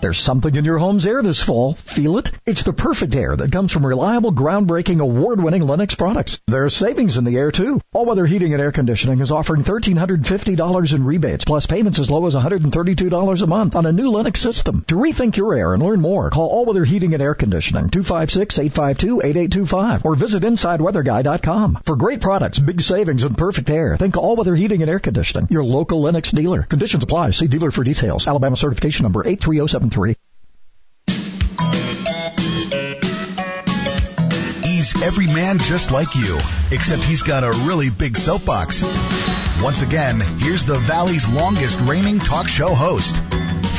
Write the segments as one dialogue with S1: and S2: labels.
S1: There's something in your home's air this fall. Feel it? It's the perfect air that comes from reliable, groundbreaking, award-winning Lennox products. There's savings in the air too. All Weather Heating and Air Conditioning is offering $1,350 in rebates plus payments as low as $132 a month on a new Lennox system. To rethink your air and learn more, call All Weather Heating and Air Conditioning 256-852-8825 or visit InsideWeatherGuy.com. For great products, big savings, and perfect air, think All Weather Heating and Air Conditioning, your local Lennox dealer. Conditions apply. See dealer for details. Alabama certification number oh 83073.
S2: He's every man just like you, except he's got a really big soapbox. Once again, here's the Valley's longest reigning talk show host,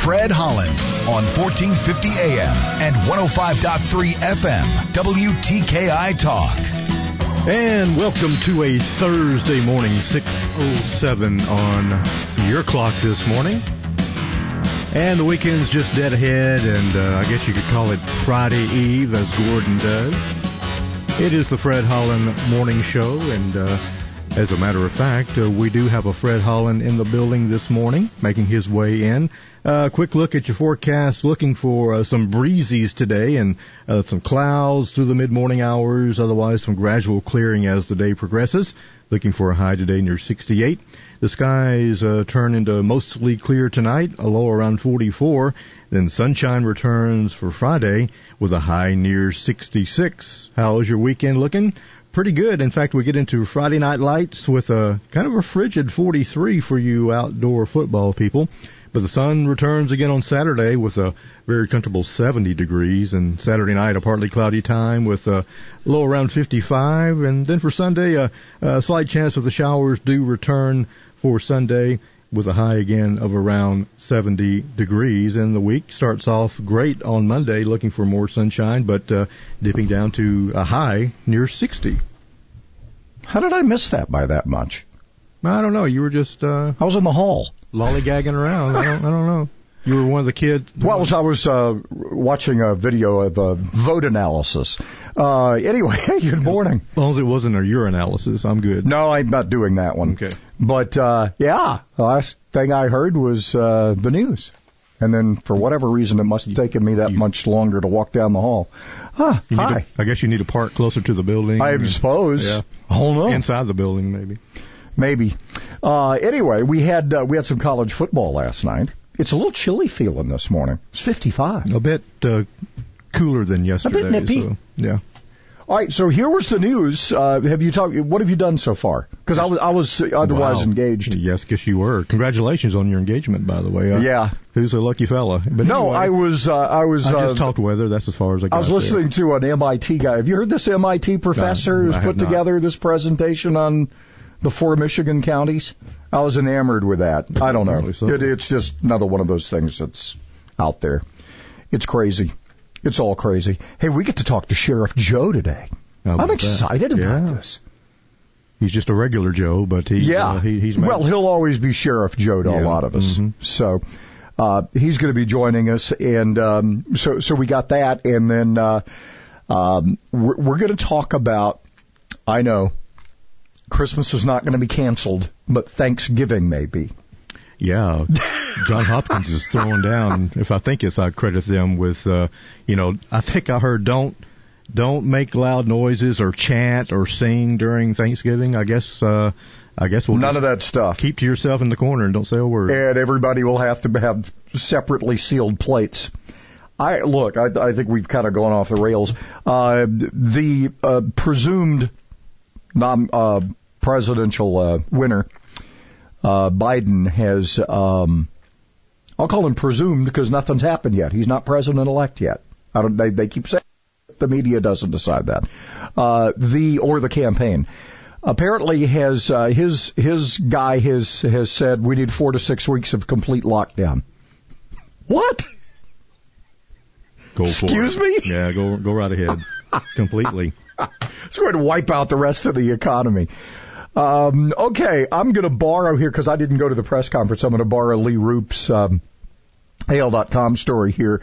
S2: Fred Holland, on 1450 AM and 105.3 FM, WTKI Talk.
S3: And welcome to a Thursday morning, 6.07 on your clock this morning. And the weekend's just dead ahead, and uh, I guess you could call it Friday Eve, as Gordon does. It is the Fred Holland Morning Show, and uh, as a matter of fact, uh, we do have a Fred Holland in the building this morning, making his way in. Uh, quick look at your forecast, looking for uh, some breezes today and uh, some clouds through the mid-morning hours, otherwise some gradual clearing as the day progresses. Looking for a high today near 68. The skies uh, turn into mostly clear tonight, a low around 44. Then sunshine returns for Friday with a high near 66. How's your weekend looking? Pretty good. In fact, we get into Friday night lights with a kind of a frigid 43 for you outdoor football people. But the sun returns again on Saturday with a very comfortable 70 degrees, and Saturday night a partly cloudy time with a low around 55. And then for Sunday, a, a slight chance of the showers do return for Sunday with a high again of around 70 degrees. And the week starts off great on Monday, looking for more sunshine, but uh, dipping down to a high near 60.
S1: How did I miss that by that much?
S3: I don't know. You were just uh,
S1: I was in the hall.
S3: lollygagging around. I don't. I don't know. You were one of the kids.
S1: Well, I was, I was uh, watching a video of a vote analysis. Uh, anyway, good morning.
S3: As long as it wasn't a urinalysis, I'm good.
S1: No, I'm not doing that one.
S3: Okay.
S1: But uh, yeah, the last thing I heard was uh, the news. And then, for whatever reason, it must have taken me that
S3: you-
S1: much longer to walk down the hall. Ah, hi.
S3: to, I guess you need to park closer to the building.
S1: I suppose.
S3: Yeah.
S1: Hold on.
S3: inside the building, maybe.
S1: Maybe. Uh, anyway, we had uh, we had some college football last night. It's a little chilly feeling this morning. It's 55.
S3: A bit uh, cooler than yesterday.
S1: A bit nippy.
S3: So, yeah.
S1: All right, so here was the news. Uh, have you talked? What have you done so far? Because I was I was otherwise
S3: Wow.
S1: engaged.
S3: Yes, guess you were. Congratulations on your engagement, by the way. Uh,
S1: Yeah.
S3: Who's a lucky fella? But
S1: No,
S3: anyway,
S1: I was uh, I was
S3: I
S1: uh,
S3: just talked weather. That's as far as I got.
S1: I was
S3: there.
S1: listening to an MIT guy. Have you heard this MIT professor
S3: No,
S1: who's put
S3: not.
S1: together this presentation on the four Michigan counties? I was enamored with that. I don't know.
S3: So.
S1: It, it's just another one of those things that's out there. It's crazy. It's all crazy. Hey, we get to talk to Sheriff Joe today. I'm
S3: that?
S1: excited about
S3: Yeah.
S1: this.
S3: He's just a regular Joe, but he's
S1: Yeah.
S3: uh, he, he's
S1: well, he'll always be Sheriff Joe to a lot of us.
S3: Mhm.
S1: So uh, he's going to be joining us, and um, so so we got that, and then uh, um, we're, we're going to talk about. I know Christmas is not going to be canceled, but Thanksgiving may be.
S3: Yeah, John Hopkins is throwing down. If I think it's, I credit them with, uh, you know, I think I heard don't don't make loud noises or chant or sing during Thanksgiving. I guess uh, I guess we'll
S1: None of that stuff.
S3: keep to yourself in the corner and don't say a word.
S1: and everybody will have to have separately sealed plates. I look. I, I think we've kind of gone off the rails. Uh, the uh, presumed non uh, presidential uh, winner, uh, Biden, has. Um, I'll call him presumed because nothing's happened yet. He's not president elect yet. I don't. They, they keep saying the media doesn't decide that. Uh, the or the campaign apparently has uh, his his guy has has said we need four to six weeks of complete lockdown. What?
S3: Go
S1: Excuse me?
S3: Yeah, go go right ahead. Completely.
S1: It's going to wipe out the rest of the economy. Um, okay, I'm going to borrow here because I didn't go to the press conference. I'm going to borrow Lee Roop's um, AL.com story here.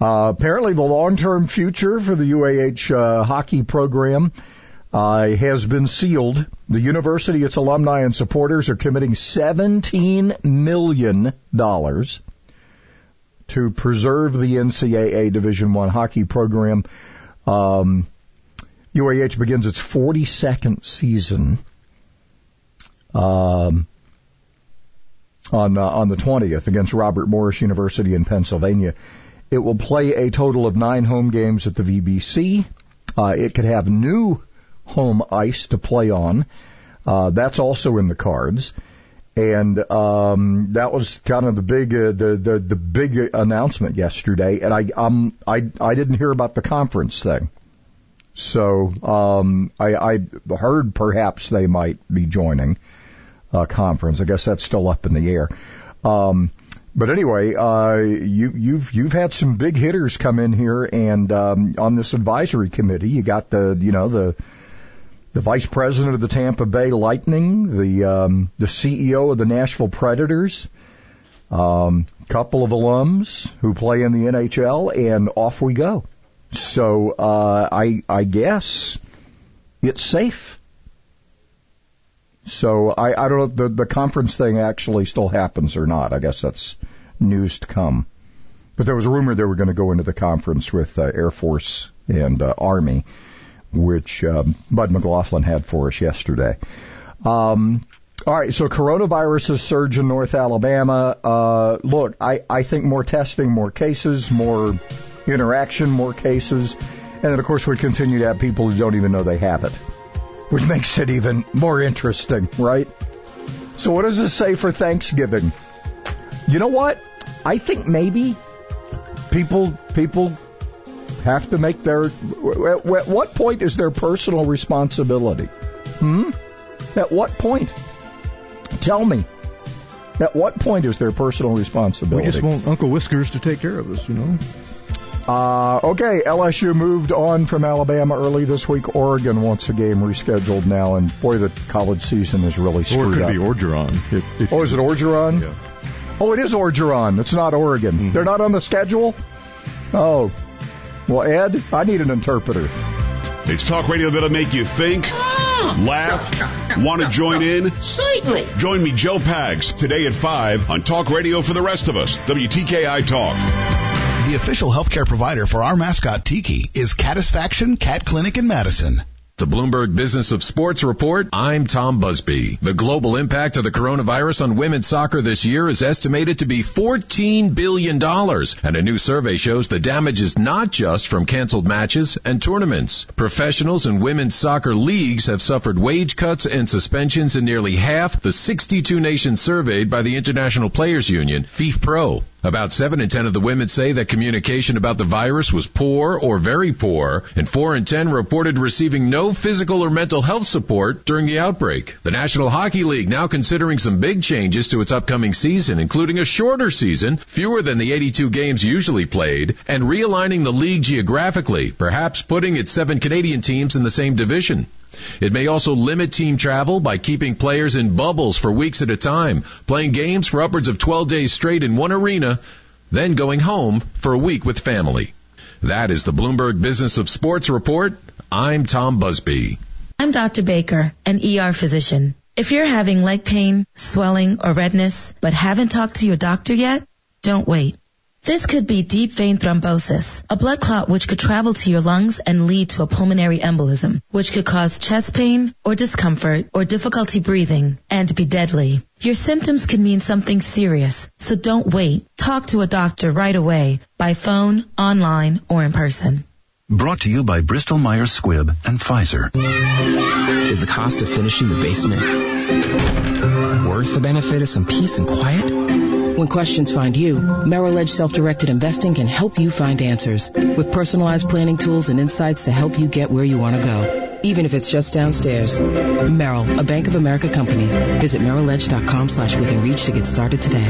S1: Uh, apparently, the long-term future for the UAH uh, hockey program uh, has been sealed. The university, its alumni, and supporters are committing 17 million dollars to preserve the NCAA Division One hockey program. Um, UAH begins its 42nd season um, on uh, on the 20th against Robert Morris University in Pennsylvania. It will play a total of nine home games at the VBC. Uh, it could have new home ice to play on. Uh, that's also in the cards. And um, that was kind of the big uh, the, the the big announcement yesterday. And I um I I didn't hear about the conference thing. So um, I, I heard perhaps they might be joining a conference. I guess that's still up in the air. Um, but anyway, uh, you, you've you've had some big hitters come in here, and um, on this advisory committee, you got the you know the the vice president of the Tampa Bay Lightning, the um, the CEO of the Nashville Predators, um, couple of alums who play in the NHL, and off we go. So uh, I I guess it's safe. So I, I don't know if the, the conference thing actually still happens or not. I guess that's news to come. But there was a rumor they were going to go into the conference with uh, Air Force and uh, Army, which um, Bud McLaughlin had for us yesterday. Um, all right, so coronavirus has surged in North Alabama. Uh, look, I, I think more testing, more cases, more interaction, more cases, and then of course we continue to have people who don't even know they have it which makes it even more interesting, right? So what does this say for Thanksgiving? You know what? I think maybe people people have to make their at what point is their personal responsibility? Hmm? At what point? Tell me. At what point is their personal responsibility?
S3: We just want Uncle Whiskers to take care of us, you know.
S1: Uh, okay, LSU moved on from Alabama early this week. Oregon wants a game rescheduled now, and boy, the college season is really screwed
S3: Or it could
S1: up.
S3: be Orgeron. If, if
S1: oh, is it Orgeron?
S3: Yeah.
S1: Oh, it is Orgeron. It's not Oregon.
S3: Mm-hmm.
S1: They're not on the schedule? Oh. Well, Ed, I need an interpreter.
S4: It's talk radio that'll make you think, laugh, want to join in.
S5: Certainly.
S4: Join me, Joe Pags, today at 5 on Talk Radio for the rest of us. WTKI Talk.
S2: The official healthcare provider for our mascot Tiki is Catisfaction Cat Clinic in Madison.
S6: The Bloomberg Business of Sports report. I'm Tom Busby. The global impact of the coronavirus on women's soccer this year is estimated to be $14 billion. And a new survey shows the damage is not just from canceled matches and tournaments. Professionals and women's soccer leagues have suffered wage cuts and suspensions in nearly half the 62 nations surveyed by the International Players Union, FIFPro. About 7 in 10 of the women say that communication about the virus was poor or very poor, and 4 in 10 reported receiving no physical or mental health support during the outbreak. The National Hockey League now considering some big changes to its upcoming season, including a shorter season, fewer than the 82 games usually played, and realigning the league geographically, perhaps putting its seven Canadian teams in the same division. It may also limit team travel by keeping players in bubbles for weeks at a time, playing games for upwards of 12 days straight in one arena, then going home for a week with family. That is the Bloomberg Business of Sports report. I'm Tom Busby.
S7: I'm Dr. Baker, an ER physician. If you're having leg pain, swelling, or redness, but haven't talked to your doctor yet, don't wait. This could be deep vein thrombosis, a blood clot which could travel to your lungs and lead to a pulmonary embolism, which could cause chest pain or discomfort or difficulty breathing and be deadly. Your symptoms could mean something serious, so don't wait. Talk to a doctor right away by phone, online, or in person.
S8: Brought to you by Bristol Myers Squibb and Pfizer.
S9: Is the cost of finishing the basement worth the benefit of some peace and quiet?
S10: When questions find you, Merrill Edge Self-Directed Investing can help you find answers with personalized planning tools and insights to help you get where you want to go. even if it's just downstairs. Merrill, a Bank of America company. Visit merrilledge.com slash within reach to get started today.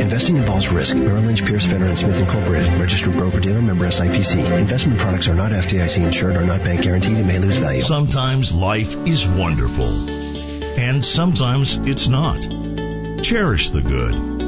S5: Investing involves risk. Merrill Lynch, Pierce, Fenner, and Smith Incorporated. Registered broker-dealer member SIPC. Investment products are not FDIC insured or not bank guaranteed and may lose value.
S11: Sometimes life is wonderful. And sometimes it's not. Cherish the good,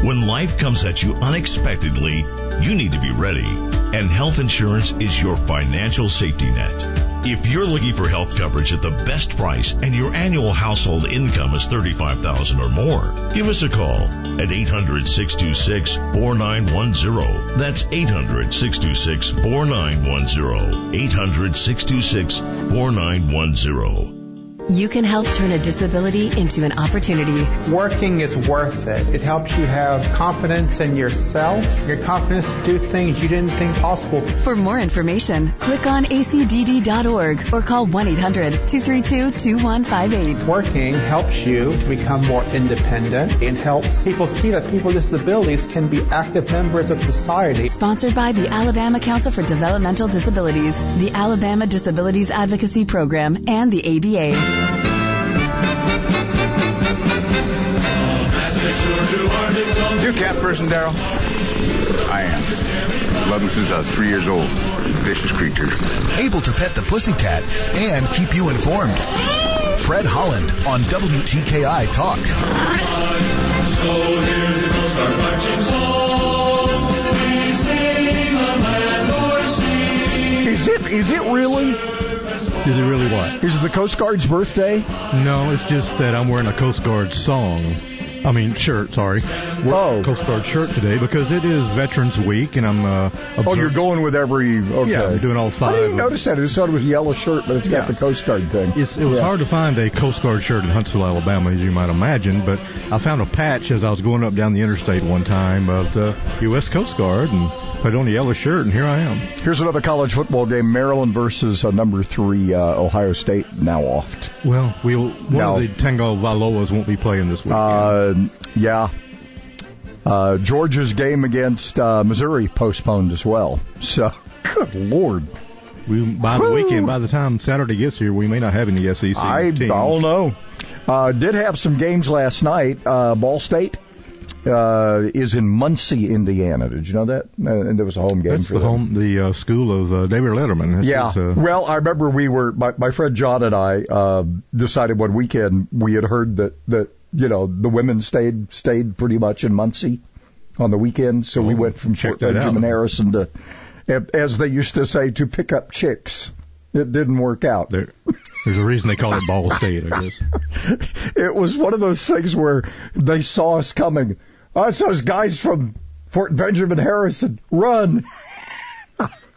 S11: When life comes at you unexpectedly, you need to be ready, and health insurance is your financial safety net. If you're looking for health coverage at the best price and your annual household income is 35000 or more, give us a call at 800-626-4910. That's 800-626-4910. 800-626-4910.
S12: You can help turn a disability into an opportunity.
S13: Working is worth it. It helps you have confidence in yourself, your confidence to do things you didn't think possible.
S12: For more information, click on acdd.org or call 1-800-232-2158.
S13: Working helps you to become more independent. and helps people see that people with disabilities can be active members of society.
S12: Sponsored by the Alabama Council for Developmental Disabilities, the Alabama Disabilities Advocacy Program, and the ABA.
S14: You cat person, Daryl? I am. Love them since I was three years old. Vicious creature.
S2: Able to pet the pussycat and keep you informed. Fred Holland on WTKI Talk.
S15: So here's the Coast Guard marching song. We sing a land or sea.
S1: Is it? Is it really?
S3: Is it really what?
S1: Is it the Coast Guard's birthday?
S3: No, it's just that I'm wearing a Coast Guard song. I mean, shirt, sorry.
S1: Oh.
S3: Coast Guard shirt today because it is Veterans Week and I'm, uh,
S1: Oh, you're going with every. Okay.
S3: Yeah, I'm doing all five.
S1: I didn't notice that. I just thought it was a yellow shirt, but it's got the Coast Guard thing.
S3: It's, it was
S1: Yeah.
S3: hard to find a Coast Guard shirt in Huntsville, Alabama, as you might imagine, but I found a patch as I was going up down the interstate one time of the U.S. Coast Guard and put on a yellow shirt, and here I am.
S1: Here's another college football game: Maryland versus uh, number three uh, Ohio State. Now off.
S3: Well, we'll, one
S1: No.
S3: of the Tagovailoas won't be playing this weekend.
S1: Uh, yeah. Uh, Georgia's game against uh, Missouri postponed as well. So, good lord.
S3: we, by the weekend, by the time Saturday gets here, we may not have any SEC
S1: I
S3: teams.
S1: don't know. Uh, did have some games last night. Uh, Ball State uh, is in Muncie, Indiana. Did you know that? Uh, and there was a home game
S3: That's
S1: for
S3: the
S1: them.
S3: home, the uh, school of uh, David Letterman. This
S1: yeah.
S3: is, uh,
S1: well, I remember we were my, my friend John and I uh, decided one weekend we had heard that that you know the women stayed stayed pretty much in Muncie on the weekend, so we
S3: Oh,
S1: went from Fort
S3: uh,
S1: Benjamin
S3: out.
S1: Harrison to, as they used to say, to pick up chicks. It didn't work out.
S3: there, there's a reason they call it Ball State, I guess.
S1: it was one of those things where they saw us coming. Oh, it's those guys from Fort Benjamin Harrison. Run!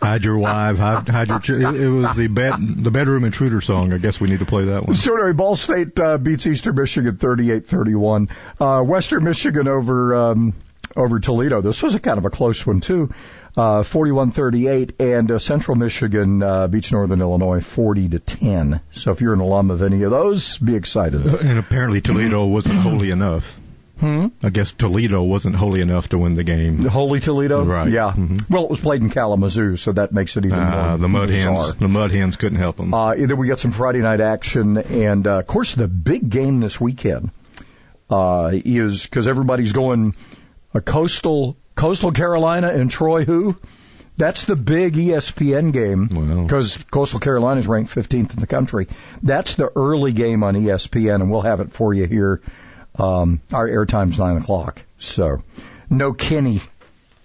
S3: Hide your wife, hide, hide your. Ch- it, was the bed, the bedroom intruder song. I guess we need to play that one.
S1: So anyway, Ball State uh, beats Eastern Michigan 38-31. Uh, Western Michigan over um, over Toledo. This was a kind of a close one too. Uh, 41-38, and uh, Central Michigan uh, beats Northern Illinois 40 to 10. So if you're an alum of any of those, be excited.
S3: And apparently Toledo wasn't holy enough.
S1: Hmm?
S3: I guess Toledo wasn't holy enough to win the game.
S1: Holy Toledo,
S3: Right.
S1: Yeah.
S3: Mhm.
S1: Well, it was played in Kalamazoo, so that makes it even
S3: Uh,
S1: more
S3: the mud
S1: bizarre.
S3: hens, the mud hens couldn't help them.
S1: Uh, then we got some Friday night action, and uh, of course the big game this weekend uh, is because everybody's going a coastal coastal Carolina and Troy. Who? That's the big ESPN game because Coastal Carolina is ranked 15th in the country. That's the early game on ESPN, and we'll have it for you here. Um, our airtime's nine o'clock, so no Kenny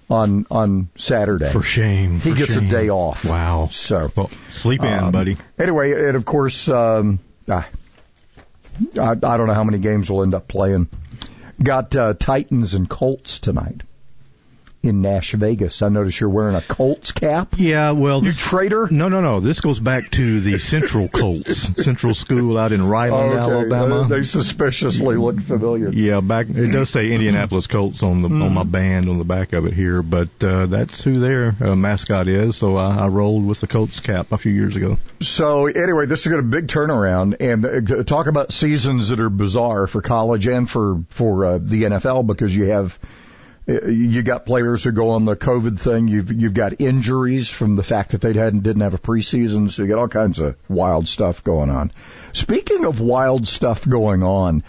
S1: on on Saturday.
S3: For shame.
S1: He
S3: for
S1: gets
S3: shame.
S1: a day off.
S3: Wow.
S1: So
S3: Well, sleep in,
S1: um,
S3: buddy.
S1: Anyway, and of course, um, I, I don't know how many games we'll end up playing. Got uh, Titans and Colts tonight. In Nash Vegas. I notice you're wearing a Colts cap.
S3: Yeah, well,
S1: you traitor.
S3: No, no, no. This goes back to the Central Colts, Central School out in Ryland,
S1: Okay,
S3: Alabama.
S1: They, they suspiciously look familiar.
S3: Yeah, back it does say Indianapolis Colts on the on
S1: Mm-hmm.
S3: my band on the back of it here, but uh, that's who their uh, mascot is. So I, I rolled with the Colts cap a few years ago.
S1: So anyway, this is going to be a big turnaround, and uh, talk about seasons that are bizarre for college and for for uh, the NFL because you have uh, you got players who go on the COVID thing. You've you've got injuries from the fact that they hadn't didn't have a preseason, so you got all kinds of wild stuff going on. Speaking of wild stuff going on.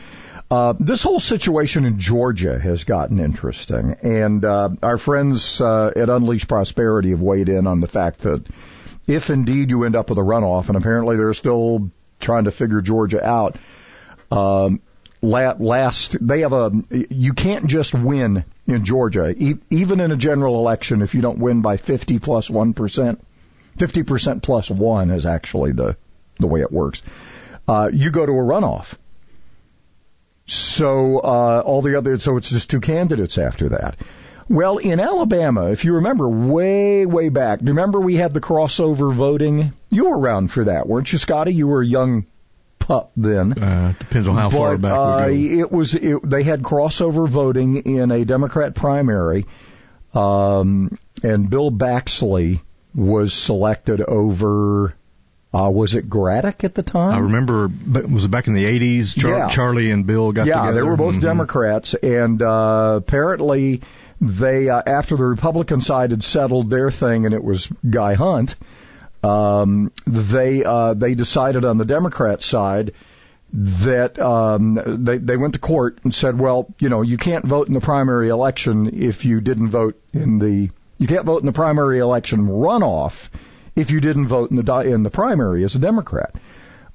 S1: Uh, this whole situation in Georgia has gotten interesting, and uh, our friends uh, at Unleash Prosperity have weighed in on the fact that if indeed you end up with a runoff, and apparently they're still trying to figure Georgia out. Um, last, they have a, you can't just win in Georgia, e- even in a general election, if you don't win by 50 plus 1. 50% plus 1 is actually the, the way it works. Uh, you go to a runoff. So, uh, all the other, so it's just two candidates after that. Well, in Alabama, if you remember way, way back, do you remember we had the crossover voting? You were around for that, weren't you, Scotty? You were a young pup then.
S3: Uh, depends on how
S1: but,
S3: far back
S1: uh,
S3: we go.
S1: It was, it, they had crossover voting in a Democrat primary, um, and Bill Baxley was selected over, uh, was it Graddick at the time?
S3: I remember, but was it back in the '80s? Char-
S1: Yeah.
S3: Charlie and Bill got
S1: yeah,
S3: together.
S1: they were both
S3: Mhm.
S1: Democrats, and uh, apparently they, uh, after the Republican side had settled their thing, and it was Guy Hunt, um, they uh, they decided on the Democrat side that um, they they went to court and said, well, you know, you can't vote in the primary election if you didn't vote in the you can't vote in the primary election runoff if you didn't vote in the in the primary as a Democrat.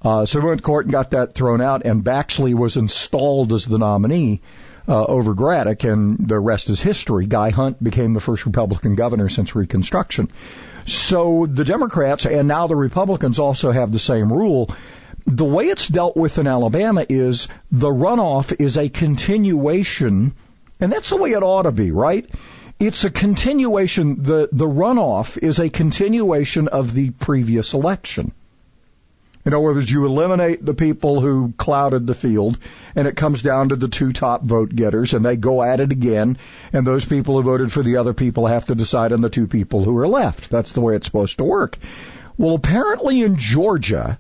S1: Uh, so we went to court and got that thrown out, and Baxley was installed as the nominee uh, over Graddick, and the rest is history. Guy Hunt became the first Republican governor since Reconstruction. So the Democrats and now the Republicans also have the same rule. The way it's dealt with in Alabama is the runoff is a continuation, and that's the way it ought to be, right? It's a continuation. The, the runoff is a continuation of the previous election. In other words, you eliminate the people who clouded the field, and it comes down to the two top vote getters, and they go at it again, and those people who voted for the other people have to decide on the two people who are left. That's the way it's supposed to work. Well, apparently in Georgia,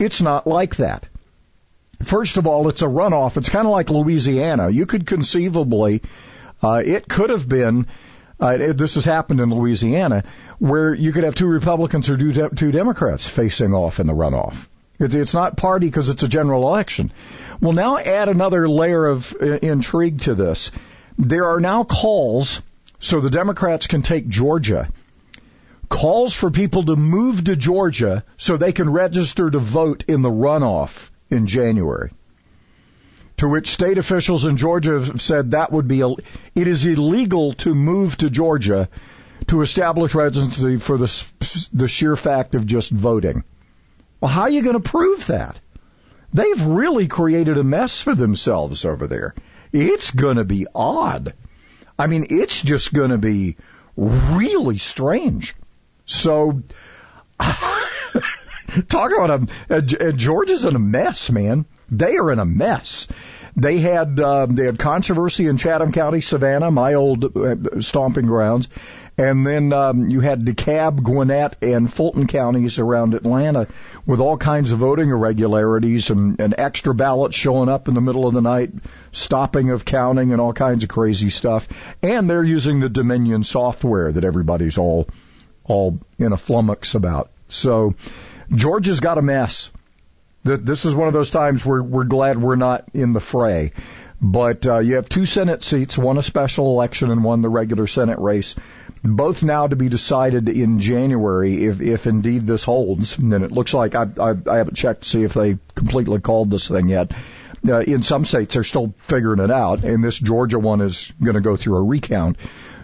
S1: it's not like that. First of all, it's a runoff. It's kind of like Louisiana. You could conceivably, uh, it could have been, uh, this has happened in Louisiana, where you could have two Republicans or two, de- two Democrats facing off in the runoff. It, it's not party because it's a general election. Well, now add another layer of uh, intrigue to this. There are now calls, so the Democrats can take Georgia, calls for people to move to Georgia so they can register to vote in the runoff in January. To which state officials in Georgia have said that would be, Ill- it is illegal to move to Georgia to establish residency for the, the sheer fact of just voting. Well, how are you going to prove that? They've really created a mess for themselves over there. It's going to be odd. I mean, it's just going to be really strange. So, talk about a, a, a Georgia's in a mess, man. They are in a mess. They had um, they had controversy in Chatham County, Savannah, my old uh, stomping grounds, and then um, you had DeKalb, Gwinnett, and Fulton counties around Atlanta with all kinds of voting irregularities and, and extra ballots showing up in the middle of the night, stopping of counting, and all kinds of crazy stuff. And they're using the Dominion software that everybody's all all in a flummox about. So Georgia's got a mess. Th- This is one of those times where we're glad we're not in the fray. But uh, you have two Senate seats, one a special election and one the regular Senate race, both now to be decided in January if, if indeed this holds. And it looks like I, I, I haven't checked to see if they completely called this thing yet. Uh, in some states, they're still figuring it out, and this Georgia one is going to go through a recount.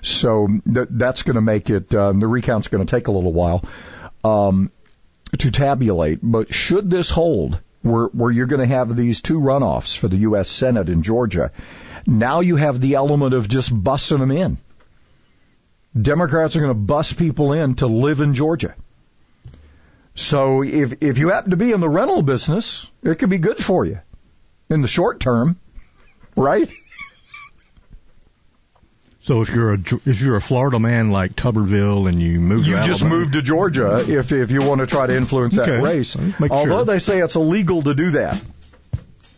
S1: So th- that's going to make it. Um, the recount's going to take a little while. Um, to tabulate, but should this hold, where, where you're going to have these two runoffs for the U.S. Senate in Georgia, now you have the element of just bussing them in. Democrats are going to bust people in to live in Georgia. So if if you happen to be in the rental business, it could be good for you in the short term, right?
S3: So if you're a if you're a Florida man like Tuberville and you move,
S1: You
S3: to
S1: just
S3: Alabama-
S1: move to Georgia if if you want to try to influence that race.
S3: Make
S1: Although
S3: sure.
S1: they say it's illegal to do that.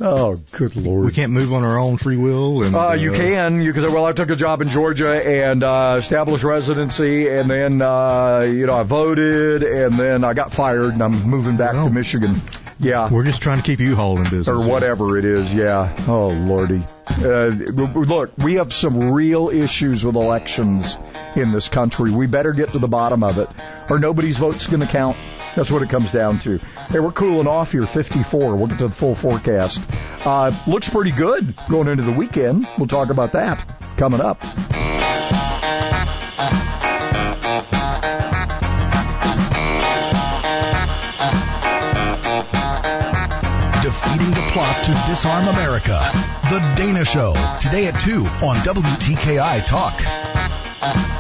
S1: Oh, good lord!
S3: We can't move on our own free will. And
S1: Uh, you can. You can say, well, I took a job in Georgia and uh, established residency, and then uh, you know I voted, and then I got fired, and I'm moving back to Michigan. Yeah,
S3: We're just trying to keep you hauled in business.
S1: or whatever it is. Yeah. Oh lordy. Uh, look, we have some real issues with elections in this country. We better get to the bottom of it, or nobody's vote's going to count. That's what it comes down to. Hey, we're cooling off here, 54. We'll get to the full forecast. Uh, looks pretty good going into the weekend. We'll talk about that coming up.
S16: Plot to disarm America. The Dana Show. Today at 2 on WTKI Talk.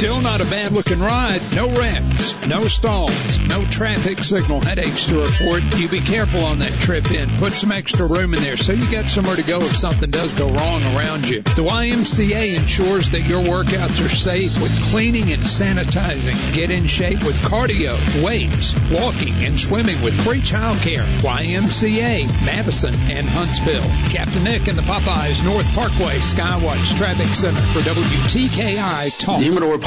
S17: Still not a bad looking ride. No wrecks, no stalls, no traffic signal headaches to report. You be careful on that trip in. Put some extra room in there so you got somewhere to go if something does go wrong around you. The YMCA ensures that your workouts are safe with cleaning and sanitizing. Get in shape with cardio, weights, walking, and swimming with free childcare. YMCA, Madison, and Huntsville. Captain Nick and the Popeyes North Parkway Skywatch Traffic Center for WTKI Talk.
S10: Humidor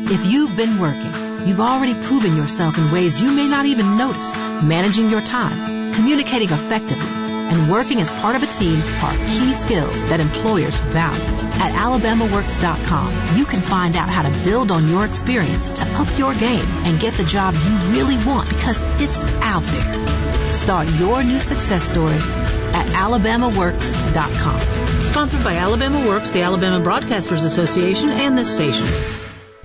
S18: If you've been working, you've already proven yourself in ways you may not even notice. Managing your time, communicating effectively, and working as part of a team are key skills that employers value. At alabamaworks.com, you can find out how to build on your experience to up your game and get the job you really want because it's out there. Start your new success story at alabamaworks.com.
S19: Sponsored by Alabama Works, the Alabama Broadcasters Association, and this station.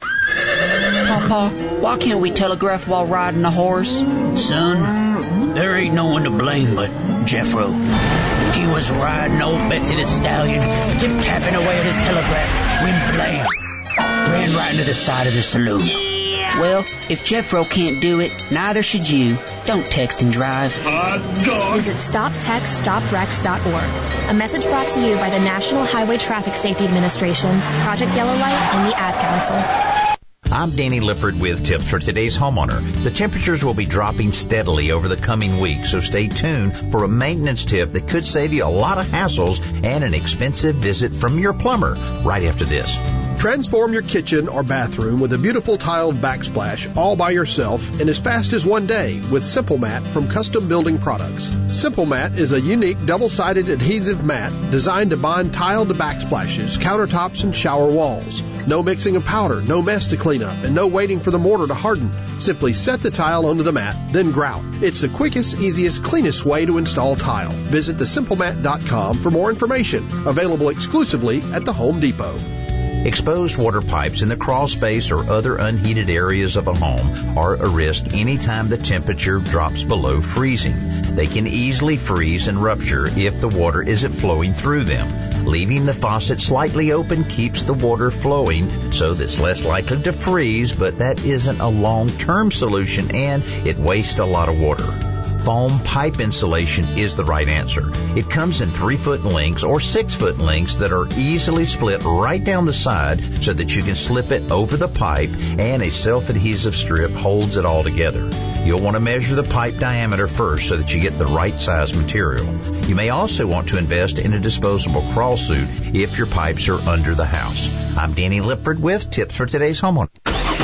S20: Papa, why can't we telegraph while riding a horse?
S21: Son, there ain't no one to blame but Jeffro. He was riding old Betsy the Stallion, tip-tapping away at his telegraph when blam, ran right into the side of the saloon.
S20: Well, if Jeffro can't do it, neither should you. Don't text and drive.
S22: Visit StopTextStopWrecks.org. A message brought to you by the National Highway Traffic Safety Administration, Project Yellow Light, and the Ad Council.
S23: I'm Danny Lipford with tips for today's homeowner. The temperatures will be dropping steadily over the coming weeks, so stay tuned for a maintenance tip that could save you a lot of hassles and an expensive visit from your plumber right after this.
S24: Transform your kitchen or bathroom with a beautiful tiled backsplash all by yourself in as fast as one day with Simple Mat from Custom Building Products. Simple Mat is a unique double-sided adhesive mat designed to bond tiled backsplashes, countertops, and shower walls. No mixing of powder, no mess to clean up, and no waiting for the mortar to harden. Simply set the tile onto the mat, then grout. It's the quickest, easiest, cleanest way to install tile. Visit thesimplemat.com for more information. Available exclusively at the Home Depot.
S23: Exposed water pipes in the crawl space or other unheated areas of a home are a risk anytime the temperature drops below freezing. They can easily freeze and rupture if the water isn't flowing through them. Leaving the faucet slightly open keeps the water flowing so that's less likely to freeze, but that isn't a long-term solution and it wastes a lot of water foam pipe insulation is the right answer. It comes in three foot lengths or six foot lengths that are easily split right down the side so that you can slip it over the pipe and a self-adhesive strip holds it all together. You'll want to measure the pipe diameter first so that you get the right size material. You may also want to invest in a disposable crawl suit if your pipes are under the house. I'm Danny Lipford with tips for today's homeowner.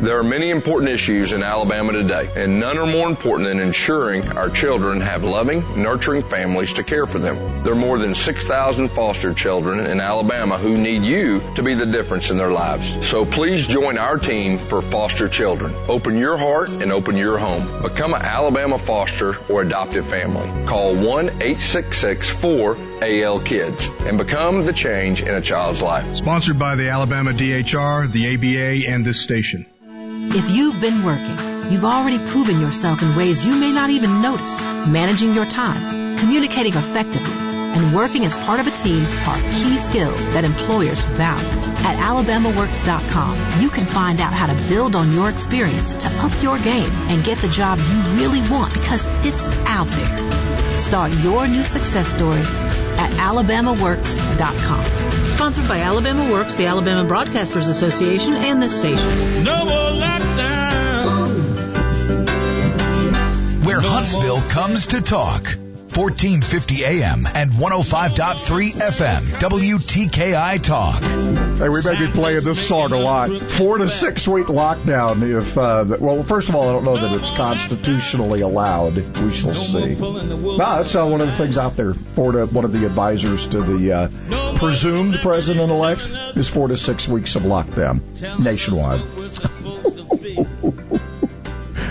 S25: There are many important issues in Alabama today, and none are more important than ensuring our children have loving, nurturing families to care for them. There are more than 6,000 foster children in Alabama who need you to be the difference in their lives. So please join our team for foster children. Open your heart and open your home. Become an Alabama foster or adoptive family. Call 1-866-4-AL-KIDS and become the change in a child's life.
S26: Sponsored by the Alabama DHR, the ABA, and this station.
S18: If you've been working, you've already proven yourself in ways you may not even notice. Managing your time, communicating effectively, and working as part of a team are key skills that employers value. At alabamaworks.com, you can find out how to build on your experience to up your game and get the job you really want because it's out there. Start your new success story at alabamaworks.com.
S27: Sponsored by Alabama Works, the Alabama Broadcasters Association, and this station.
S15: No more lockdown.
S2: Where Huntsville comes to talk. 1450 AM and 105.3 FM. WTKI Talk.
S1: Hey, we may be playing this song a lot. Four to six week lockdown. If uh, well, first of all, I don't know that it's constitutionally allowed. We shall see. No, that's uh, one of the things out there. Four to one of the advisors to the uh, presumed president elect is four to six weeks of lockdown nationwide.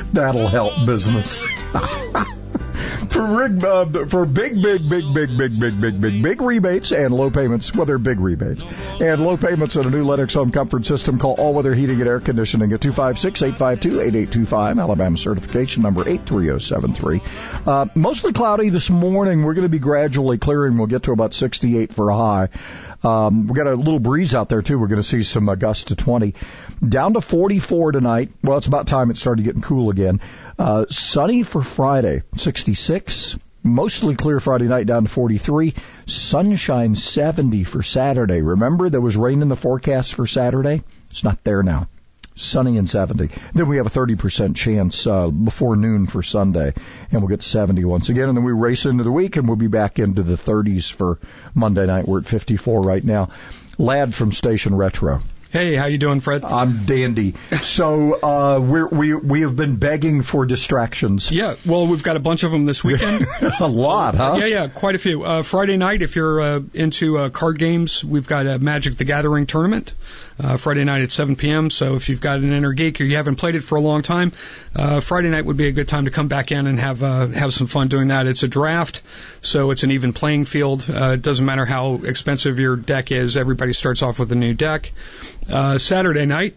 S1: That'll help business. for uh, for big, big, big, big, big, big, big, big, big rebates and low payments. Well, they're big rebates and low payments on a new Lennox home comfort system. Call All Weather Heating and Air Conditioning at 256-852-8825. Alabama certification number 83073. Uh, mostly cloudy this morning. We're going to be gradually clearing. We'll get to about 68 for a high. Um, we got a little breeze out there too. We're going to see some uh, gusts to 20, down to 44 tonight. Well, it's about time it started getting cool again. Uh, sunny for Friday, 66. Mostly clear Friday night down to 43. Sunshine 70 for Saturday. Remember there was rain in the forecast for Saturday? It's not there now. Sunny and 70. Then we have a 30% chance uh, before noon for Sunday, and we'll get 70 once again. And then we race into the week, and we'll be back into the 30s for Monday night. We're at 54 right now. Lad from Station Retro.
S28: Hey, how you doing, Fred?
S1: I'm dandy. So uh, we're, we we have been begging for distractions.
S28: Yeah, well, we've got a bunch of them this weekend.
S1: a lot, huh?
S28: Yeah, yeah, quite a few. Uh, Friday night, if you're uh, into uh, card games, we've got a Magic the Gathering tournament. Uh, Friday night at 7 p.m. So if you've got an inner geek or you haven't played it for a long time, uh, Friday night would be a good time to come back in and have uh, have some fun doing that. It's a draft, so it's an even playing field. Uh, it doesn't matter how expensive your deck is. Everybody starts off with a new deck. Uh, Saturday night,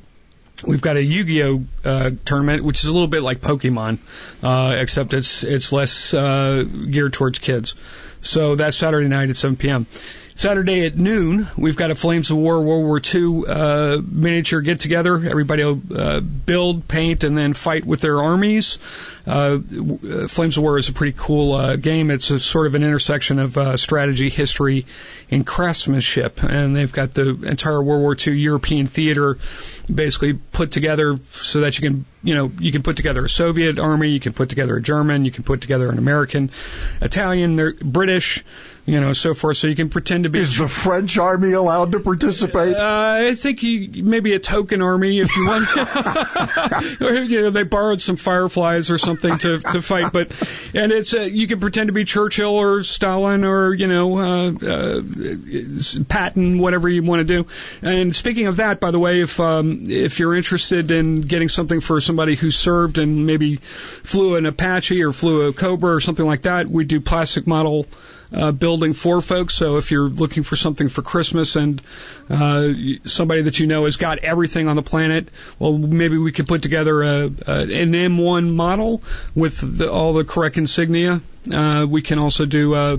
S28: We've got a Yu-Gi-Oh uh, tournament, which is a little bit like Pokemon, uh, except it's it's less uh, geared towards kids. So that's Saturday night at 7 p.m. Saturday at noon, we've got a Flames of War World War II uh, miniature get together. Everybody will uh, build, paint, and then fight with their armies. Uh, uh, Flames of War is a pretty cool uh, game. It's a sort of an intersection of uh, strategy, history, and craftsmanship. And they've got the entire World War II European theater basically put together so that you can, you know, you can put together a Soviet army, you can put together a German, you can put together an American, Italian, British, you know, so forth. So you can pretend to be.
S1: Is the French army allowed to participate?
S28: Uh, I think you, maybe a token army if you want. or, you know, they borrowed some fireflies or something to to fight, but and it's uh, you can pretend to be Churchill or Stalin or you know uh, uh, Patton, whatever you want to do. And speaking of that, by the way, if um, if you're interested in getting something for somebody who served and maybe flew an Apache or flew a Cobra or something like that, we do plastic model uh, building for folks. So if you're looking for something for Christmas and uh, somebody that you know has got everything on the planet, well, maybe we could put together a, a an M1 model with the, all the correct insignia. Uh, we can also do. Uh,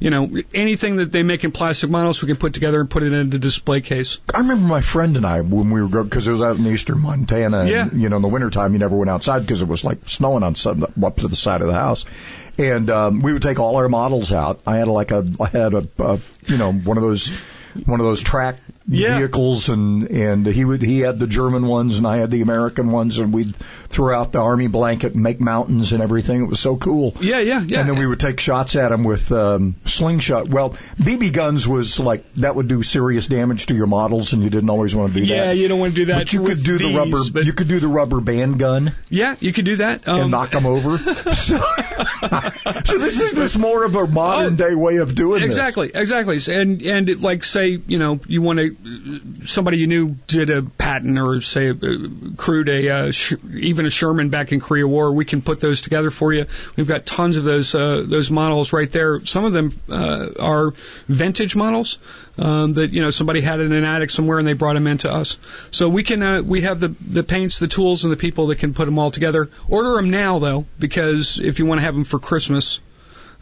S28: you know, anything that they make in plastic models, we can put together and put it in a display case.
S1: I remember my friend and I when we were because it was out in eastern Montana. And,
S28: Yeah.
S1: You know, in the wintertime, you never went outside because it was like snowing on some up to the side of the house. And um, we would take all our models out. I had like a, I had a, a you know, one of those, one of those track
S28: Yeah.
S1: vehicles, and and he would he had the German ones, and I had the American ones, and we'd throw out the army blanket and make mountains and everything. It was so cool.
S28: Yeah, yeah, yeah.
S1: And then we would take shots at them with um, slingshot. Well, BB guns was like that would do serious damage to your models, and you didn't always want to do that.
S28: Yeah, you don't want to do that.
S1: But you could do the rubber.
S28: but-
S1: You could do the rubber band gun
S28: Yeah, you could do that. Um,
S1: and knock them over. so, so this is just more of a modern day way of doing
S28: Oh. Exactly, exactly. And and it, like say you know you want to somebody you knew did a patent or say uh, crewed a uh, sh- even a Sherman back in Korea War. We can put those together for you. We've got tons of those uh, those models right there. Some of them uh, are vintage models um, that you know somebody had in an attic somewhere and they brought them into us. So we can uh, we have the the paints, the tools, and the people that can put them all together. Order them now though, because if you want to have them for Christmas,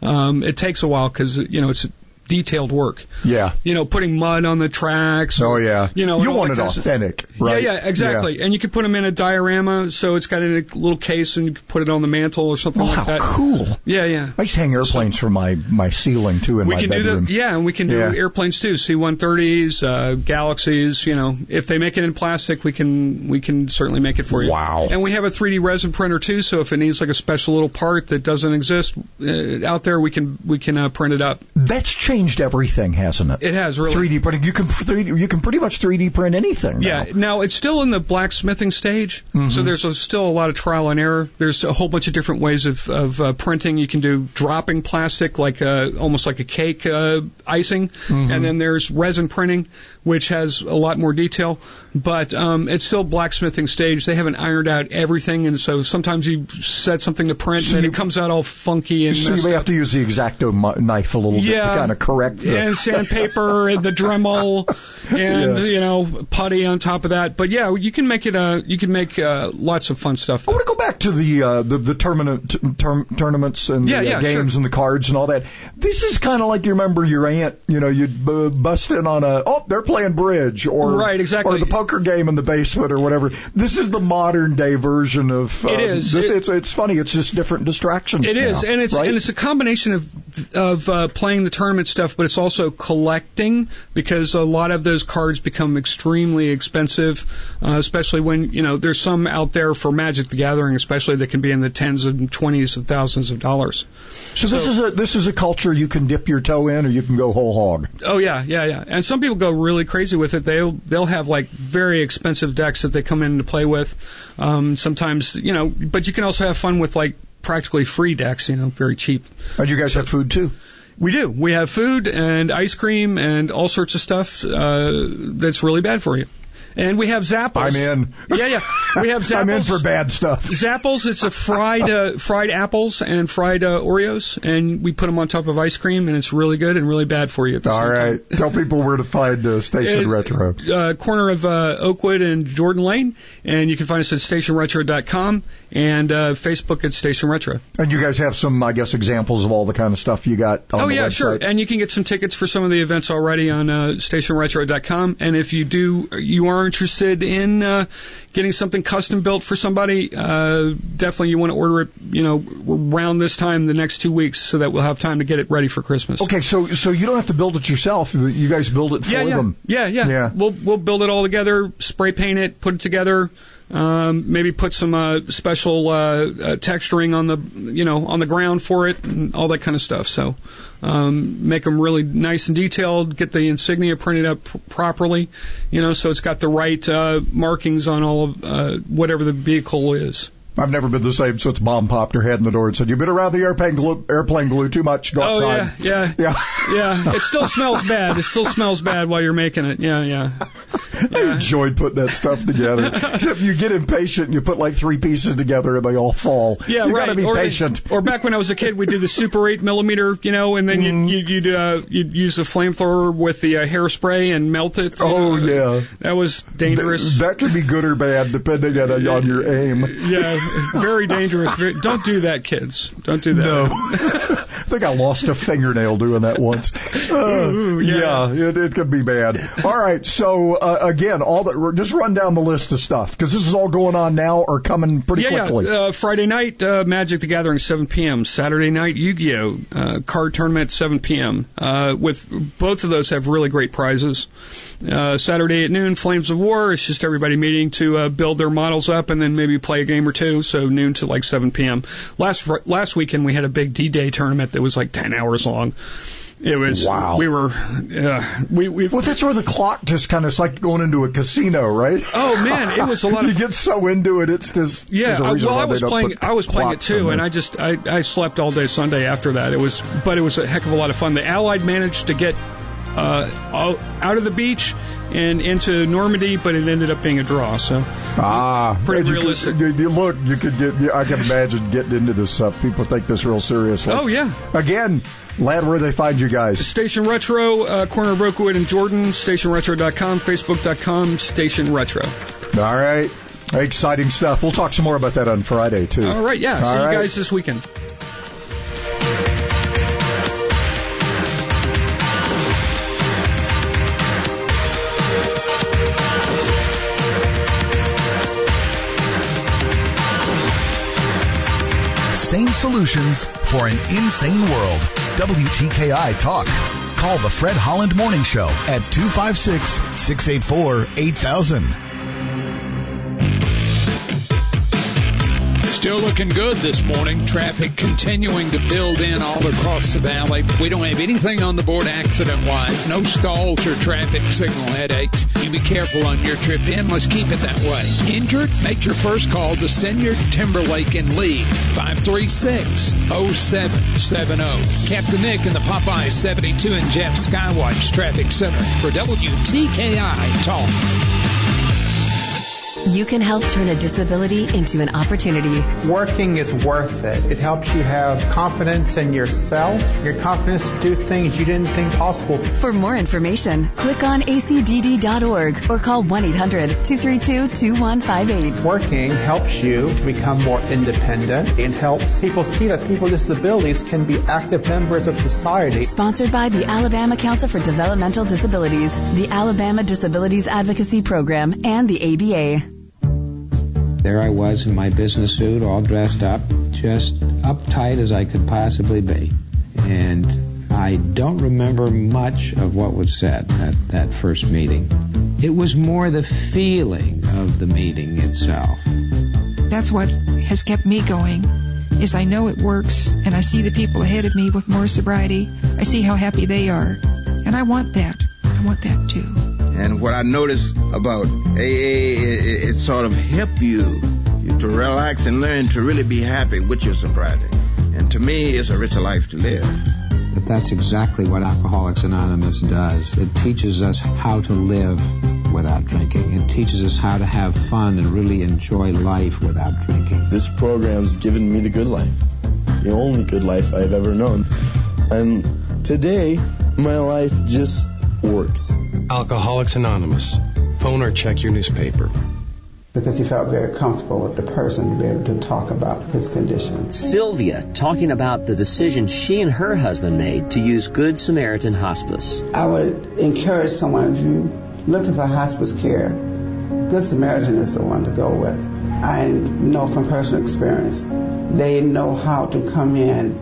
S28: um, it takes a while because you know it's detailed work.
S1: Yeah.
S28: You know, putting mud on the tracks.
S1: Oh yeah.
S28: You know,
S1: you want it
S28: of-
S1: authentic, right?
S28: Yeah, yeah, exactly. And you can put them in a diorama, so it's got in a little case, and you can put it on the mantle or something
S1: Oh,
S28: like
S1: how
S28: that.
S1: cool.
S28: Yeah, yeah.
S1: I used to hang airplanes from my my ceiling too in
S28: we
S1: my
S28: can
S1: bedroom.
S28: do the yeah, and we can do
S1: Yeah.
S28: airplanes too. C-130s, uh, Galaxies. You know, if they make it in plastic, we can we can certainly make it for you.
S1: Wow.
S28: And we have a 3D resin printer too, so if it needs like a special little part that doesn't exist uh, out there, we can we can uh, print it up.
S1: That's changed everything, hasn't it?
S28: It has really.
S1: 3D printing. You can 3D, you can pretty much 3D print anything. now.
S28: Yeah, now it's still in the blacksmithing stage,
S1: Mm-hmm.
S28: so there's a, still a lot of trial and error. There's a whole bunch of different ways of, of uh, printing. You can do dropping plastic, like uh, almost like a cake uh, icing,
S1: Mm-hmm.
S28: and then there's resin printing, which has a lot more detail. But um, it's still blacksmithing stage. They haven't ironed out everything, and so sometimes you set something to print,
S1: So
S28: and
S1: you-
S28: it comes out all funky and
S1: So you may
S28: up.
S1: have to use the exacto knife a little bit to kind of correct the.
S28: and sandpaper and the Dremel and
S1: Yeah.
S28: you know putty on top of that. But yeah, you can make it. Uh, you can make uh, lots of fun stuff.
S1: I want to go back to the uh, the, the tournament, t- term, tournaments and
S28: Yeah,
S1: the uh, games
S28: sure.
S1: and the cards and all that. This is kind of like you remember your aunt. You know, you'd b- bust in on a oh they're playing bridge or
S28: Right, exactly.
S1: or the poker game in the basement or whatever. This is the modern day version of. Uh,
S28: It is.
S1: This,
S28: It-
S1: it's it's funny. It's just different distractions.
S28: It is,
S1: now,
S28: and it's
S1: right?
S28: and it's a combination of of uh, playing the tournament stuff, but it's also collecting because a lot of those cards become extremely expensive, uh, especially when you know there's some out there for Magic the Gathering, especially that can be in the tens and twenties of thousands of dollars.
S1: So this is a this is a culture you can dip your toe in or you can go whole hog.
S28: Oh yeah, yeah, yeah. And some people go really crazy with it. They'll they'll have like very expensive decks that they come in to play with. Um, sometimes you know, but you can also have fun with like practically free decks. You know, very cheap.
S1: And you guys have food too.
S28: We do. We have food and ice cream and all sorts of stuff uh, that's really bad for you. And we have Zappos.
S1: I'm in.
S28: Yeah, yeah. We have Zappos.
S1: I'm in for bad stuff.
S28: Zappos, it's a fried uh, fried apples and fried uh, Oreos, and we put them on top of ice cream, and it's really good and really bad for you. At the
S1: All right. Tell people where to find uh, Station
S28: Uh,
S1: Retro.
S28: uh, corner of uh, Oakwood and Jordan Lane, and you can find us at stationretro.com and uh, Facebook at Station Retro.
S1: And you guys have some, I guess, examples of all the kind of stuff you got on
S28: oh yeah,
S1: website.
S28: sure. And you can get some tickets for some of the events already on uh, stationretro.com. And if you do, you are interested in uh, getting something custom built for somebody, uh, definitely you want to order it, you know, around this time the next two weeks, so that we'll have time to get it ready for Christmas.
S1: Okay, so so you don't have to build it yourself. You guys build it for
S28: yeah, yeah.
S1: them.
S28: Yeah, yeah,
S1: Yeah.
S28: We'll we'll build it all together, spray paint it, put it together. Um, maybe put some uh, special uh, uh, texturing on the you know on the ground for it and all that kind of stuff. So um, make them really nice and detailed. Get the insignia printed up properly, you know, so it's got the right uh, markings on all of uh, whatever the vehicle is.
S1: I've never been the same since mom popped her head in the door and said, "You've been around the airplane glue, airplane glue too much. Go
S28: Oh
S1: outside."
S28: yeah, yeah,
S1: yeah,
S28: yeah. It still smells bad. It still smells bad while you're making it. Yeah, yeah.
S1: I enjoyed putting that stuff together. Except you get impatient and you put like three pieces together and they all fall.
S28: Yeah,
S1: you
S28: right.
S1: got to be
S28: or,
S1: patient.
S28: Or back when I was a kid, we'd do the super eight millimeter, you know, and then
S1: Mm-hmm.
S28: you'd you'd, you'd, uh, you'd use the flamethrower with the uh, hairspray and melt it.
S1: Oh yeah,
S28: that was dangerous.
S1: That could be good or bad depending on, on your aim.
S28: yeah, very dangerous. Don't do that, kids. Don't do that.
S1: No. I think I lost a fingernail doing that once. Uh,
S28: Ooh,
S1: yeah,
S28: yeah.
S1: it, it could be bad. All right, so uh, again, all that just run down the list of stuff because this is all going on now or coming pretty
S28: yeah,
S1: quickly.
S28: yeah. Uh, Friday night, uh, Magic the Gathering, 7 p.m. Saturday night, Yu-Gi-Oh! Uh, card tournament, 7 p.m. Uh, with both of those have really great prizes. Uh, Saturday at noon, Flames of War. It's just everybody meeting to uh, build their models up and then maybe play a game or two. So noon to like 7 p.m. Last last weekend we had a big D-Day tournament that was like 10 hours long. It was
S1: Wow.
S28: We were uh, we we.
S1: Well, that's where the clock just kind of it's like going into a casino, right?
S28: Oh man, it was a lot of
S1: you get so into it, it's just
S28: Yeah,
S1: a
S28: uh, well, I was playing. I was playing it too, and. I just I, I slept all day Sunday after that. It was, but it was a heck of a lot of fun. The Allied managed to get uh, out of the beach and into Normandy, but it ended up being a draw. So
S1: Ah,
S28: pretty realistic.
S1: Could, you, look, you could get. I can imagine getting into this stuff. People take this real seriously.
S28: Oh yeah.
S1: Again, lad, where they find you guys?
S28: Station Retro, uh, corner of Brookwood and Jordan, stationretro.com, facebook.com, Station Retro.
S1: All right, exciting stuff. We'll talk some more about that on Friday too.
S28: All right, yeah.
S1: All
S28: See
S1: right.
S28: you guys this weekend.
S2: Sane solutions for an insane world. WTKI Talk. Call the Fred Holland Morning Show at 256 684 8000.
S17: Still looking good this morning. Traffic continuing to build in all across the valley. We don't have anything on the board accident wise. No stalls or traffic signal headaches. You be careful on your trip in. Let's keep it that way. Injured? Make your first call to Siniard Timberlake and Lee. 536-0770. Captain Nick in the Popeye 72 and Jeff Skywatch Traffic Center for WTKI Talk.
S29: You can help turn a disability into an opportunity.
S30: Working is worth it. It helps you have confidence in yourself, your confidence to do things you didn't think possible.
S29: For more information, click on acdd.org or call 1-800-232-2158.
S30: Working helps you to become more independent. and helps people see that people with disabilities can be active members of society.
S29: Sponsored by the Alabama Council for Developmental Disabilities, the Alabama Disabilities Advocacy Program, and the ABA.
S31: There I was in my business suit, all dressed up, just uptight as I could possibly be. And I don't remember much of what was said at that first meeting. It was more the feeling of the meeting itself.
S32: That's what has kept me going. Is I know it works and I see the people ahead of me with more sobriety. I see how happy they are. And I want that. I want that too.
S33: And what I noticed about AA, it, it sort of help you, you to relax and learn to really be happy with your sobriety. And to me, it's a richer life to live.
S31: But that's exactly what Alcoholics Anonymous does. It teaches us how to live without drinking. It teaches us how to have fun and really enjoy life without drinking.
S34: This program's given me the good life, the only good life I've ever known. And today, my life just works.
S35: Alcoholics Anonymous. Phone or check your newspaper.
S30: Because he felt very comfortable with the person to be able to talk about his condition.
S36: Sylvia talking about the decision she and her husband made to use Good Samaritan Hospice.
S30: I would encourage someone if you looking for hospice care, Good Samaritan is the one to go with. I know from personal experience, they know how to come in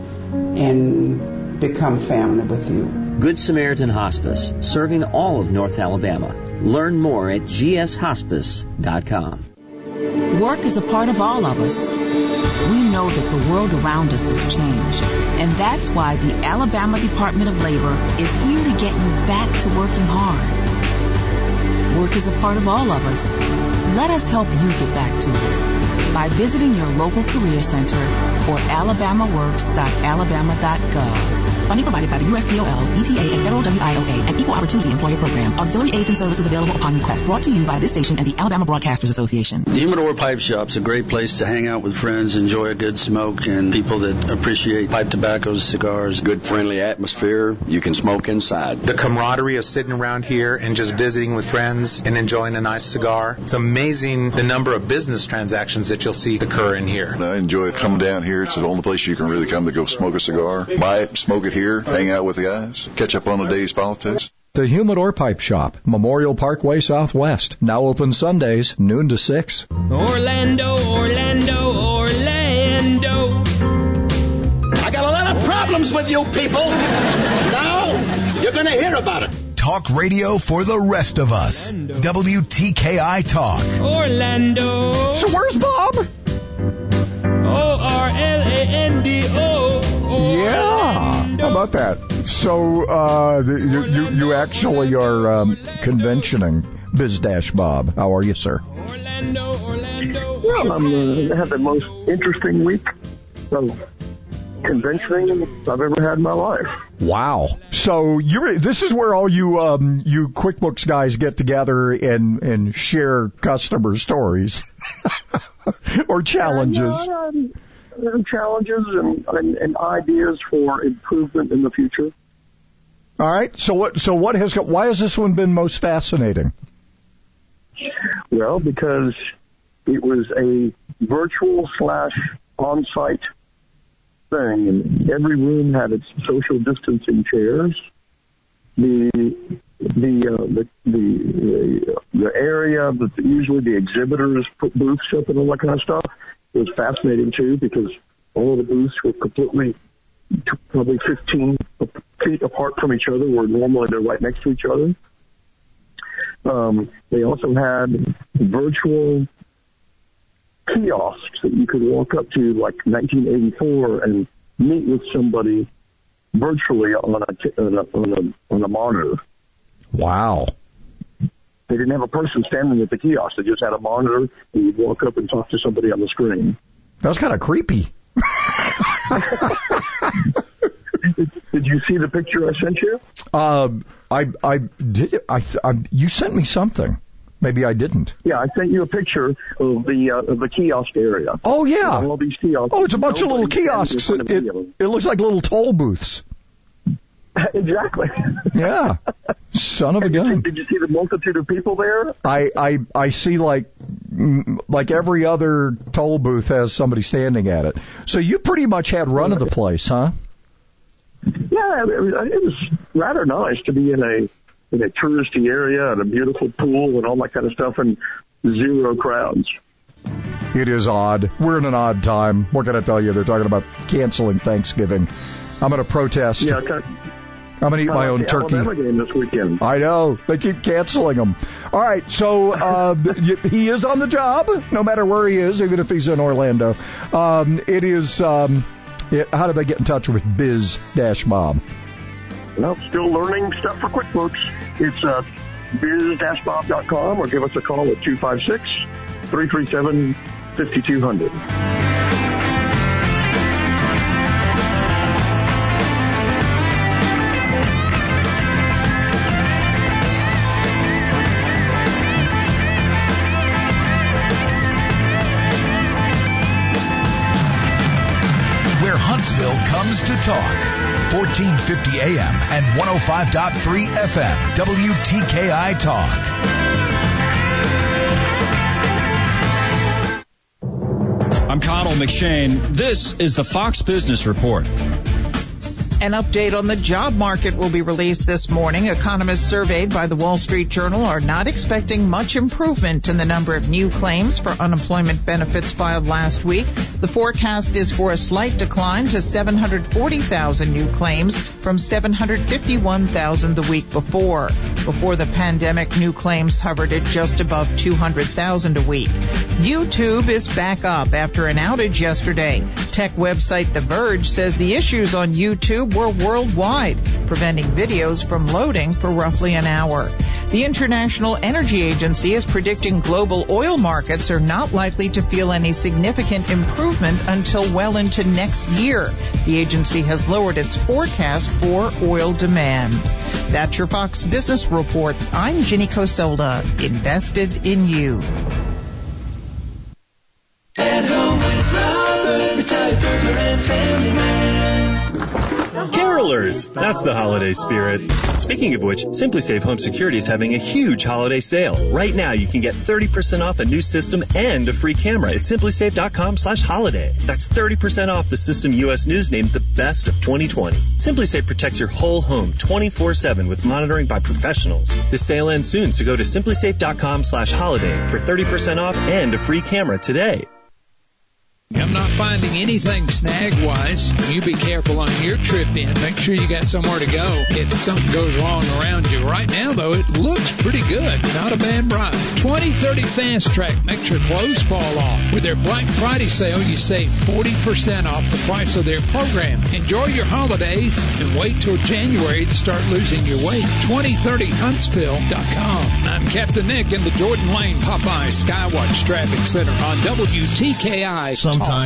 S30: and become family with you.
S36: Good Samaritan Hospice, serving all of North Alabama. Learn more at gshospice.com.
S18: Work is a part of all of us. We know that the world around us has changed, and that's why the Alabama Department of Labor is here to get you back to working hard. Work is a part of all of us. Let us help you get back to it by visiting your local career center or alabamaworks.alabama.gov. Funding provided by the USDOL, ETA, and Federal WIOA, and Equal Opportunity Employer Program. Auxiliary aids and services available upon request. Brought to you by this station and the Alabama Broadcasters Association.
S37: The Humidor Pipe Shop's a great place to hang out with friends, enjoy a good smoke, and people that appreciate pipe tobaccos, cigars.
S38: Good friendly atmosphere. You can smoke inside.
S39: The camaraderie of sitting around here and just visiting with friends and enjoying a nice cigar. It's amazing the number of business transactions that you'll see occur in here.
S40: I enjoy coming down here. It's the only place you can really come to go smoke a cigar, buy it, smoke it here, hang out with the guys, catch up on the day's politics.
S1: The Humidor Pipe Shop, Memorial Parkway Southwest. Now open Sundays, noon to 6.
S15: Orlando, Orlando, Orlando.
S21: I got a lot of problems with you people. Now, you're going to hear about it.
S2: Talk radio for the rest of us. WTKI Talk.
S15: Orlando.
S1: So where's Bob?
S15: O R L A N D O.
S1: Yeah. How about that? So uh, you, you you actually are um, conventioning Biz Dash Bob. How are you, sir?
S41: Well, I'm uh, had the most interesting week of conventioning I've ever had in my life.
S1: Wow. So you're this is where all you um, you QuickBooks guys get together and and share customer stories or challenges.
S41: Uh, um, challenges and, and, and ideas for improvement in the future.
S1: All right. So what? So what has got? Why has this one been most fascinating?
S41: Well, because it was a virtual slash on-site thing, and every room had its social distancing chairs. The the uh, the, the the the area that usually the exhibitors put booths up and all that kind of stuff was fascinating too because all of the booths were completely probably 15 feet apart from each other, where normally they're right next to each other. Um, they also had virtual kiosks that you could walk up to, like 1984, and meet with somebody virtually on a on a on a, on a monitor.
S1: Wow.
S41: They didn't have a person standing at the kiosk. They just had a monitor, and you'd walk up and talk to somebody on the screen.
S1: That was kind of creepy.
S41: did, did you see the picture I sent you?
S1: Um, I I did. I, I you sent me something. Maybe I didn't.
S41: Yeah, I sent you a picture of the uh, of the kiosk area.
S1: Oh yeah,
S41: all these kiosks.
S1: Oh, it's a bunch of little kiosks. It, it, it looks like little toll booths.
S41: exactly.
S1: Yeah. Son of a gun.
S41: Did you see the multitude of people there?
S1: I I I see like like every other toll booth has somebody standing at it. So you pretty much had run of the place, huh?
S41: Yeah, it was, it was rather nice to be in a in a touristy area and a beautiful pool and all that kind of stuff and zero crowds.
S1: It is odd. We're in an odd time. What can I tell you? They're talking about canceling Thanksgiving. I'm going to protest.
S41: Yeah, kind
S1: I'm going to eat my own turkey.
S41: Alabama game this weekend.
S1: I know. They keep canceling them. All right. So uh, he is on the job, no matter where he is, even if he's in Orlando. Um, it is. Um, it, how do they get in touch with Biz Dash Bob?
S41: Well, still learning stuff for QuickBooks. It's uh, biz-bob.com or give us a call at 256 337 5200.
S2: Huntsville comes to talk. 1450 AM and 105.3 FM. WTKI Talk.
S42: I'm Connell McShane. This is the Fox Business Report.
S43: An update on the job market will be released this morning. Economists surveyed by the Wall Street Journal are not expecting much improvement in the number of new claims for unemployment benefits filed last week. The forecast is for a slight decline to 740,000 new claims from 751,000 the week before. Before the pandemic, new claims hovered at just above 200,000 a week. YouTube is back up after an outage yesterday. Tech website The Verge says the issues on YouTube were worldwide, preventing videos from loading for roughly an hour. The International Energy Agency is predicting global oil markets are not likely to feel any significant improvement until well into next year. The agency has lowered its forecast for oil demand. That's your Fox Business Report. I'm Ginny Coselda, invested in you.
S44: At home with Robert, retired and family man.
S45: Carolers! That's the holiday spirit. Speaking of which, SimpliSafe Home Security is having a huge holiday sale. Right now, you can get 30% off a new system and a free camera at simplisafe.com slash holiday. That's 30% off the system U.S. News named the best of 2020. SimpliSafe protects your whole home 24-7 with monitoring by professionals. The sale ends soon, so go to simplisafe.com slash holiday for 30% off and a free camera today.
S17: Not finding anything snag wise. You be careful on your trip in. Make sure you got somewhere to go if something goes wrong around you. Right now, though, it looks pretty good. Not a bad ride. 2030 Fast Track makes your clothes fall off. With their Black Friday sale, you save 40% off the price of their program. Enjoy your holidays and wait till January to start losing your weight. 2030huntsville.com. I'm Captain Nick in the Jordan Lane Popeye Skywatch Traffic Center on WTKI.
S11: Sometimes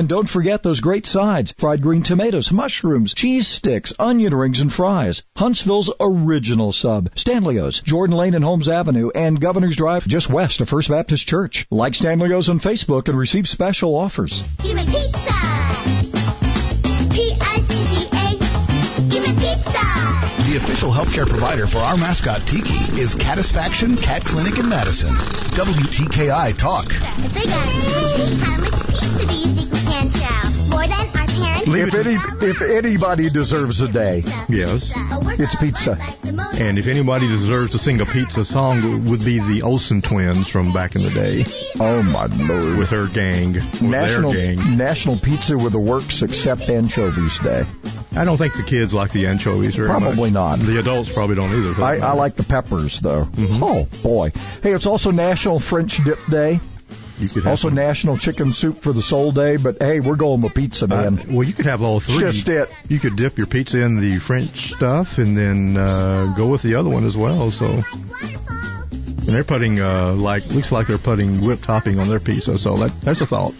S1: And don't forget those great sides. Fried green tomatoes, mushrooms, cheese sticks, onion rings, and fries. Huntsville's original sub. Stanley's, Jordan Lane and Holmes Avenue, and Governor's Drive just west of First Baptist Church. Like Stanley's on Facebook and receive special offers.
S46: Give me pizza. P-I-Z-Z-A. Give me pizza.
S2: The official healthcare provider for our mascot Tiki is Catisfaction Cat Clinic in Madison. WTKI Talk.
S46: The big ass. How much pizza do you think we can chow? More than our parents?
S1: If any, if anybody deserves a day,
S3: Yes.
S1: it's pizza.
S3: And if anybody deserves to sing a pizza song, it would be the Olsen twins from back in the day.
S1: Oh my lord!
S3: With her gang, with
S1: National
S3: their gang.
S1: National Pizza with the Works except anchovies day.
S3: I don't think the kids like the anchovies very
S1: Probably
S3: much.
S1: not.
S3: The adults probably don't either.
S1: I, I like the peppers though.
S3: Mm-hmm.
S1: Oh boy! Hey, it's also National French Dip Day.
S3: You could have
S1: also
S3: some-
S1: National Chicken Soup for the Soul Day. But hey, we're going with pizza, man.
S3: Uh, well, you could have all three.
S1: Just it.
S3: You could dip your pizza in the French stuff and then uh, go with the other one as well. So, and they're putting uh, like looks like they're putting whipped topping on their pizza. So that that's a thought.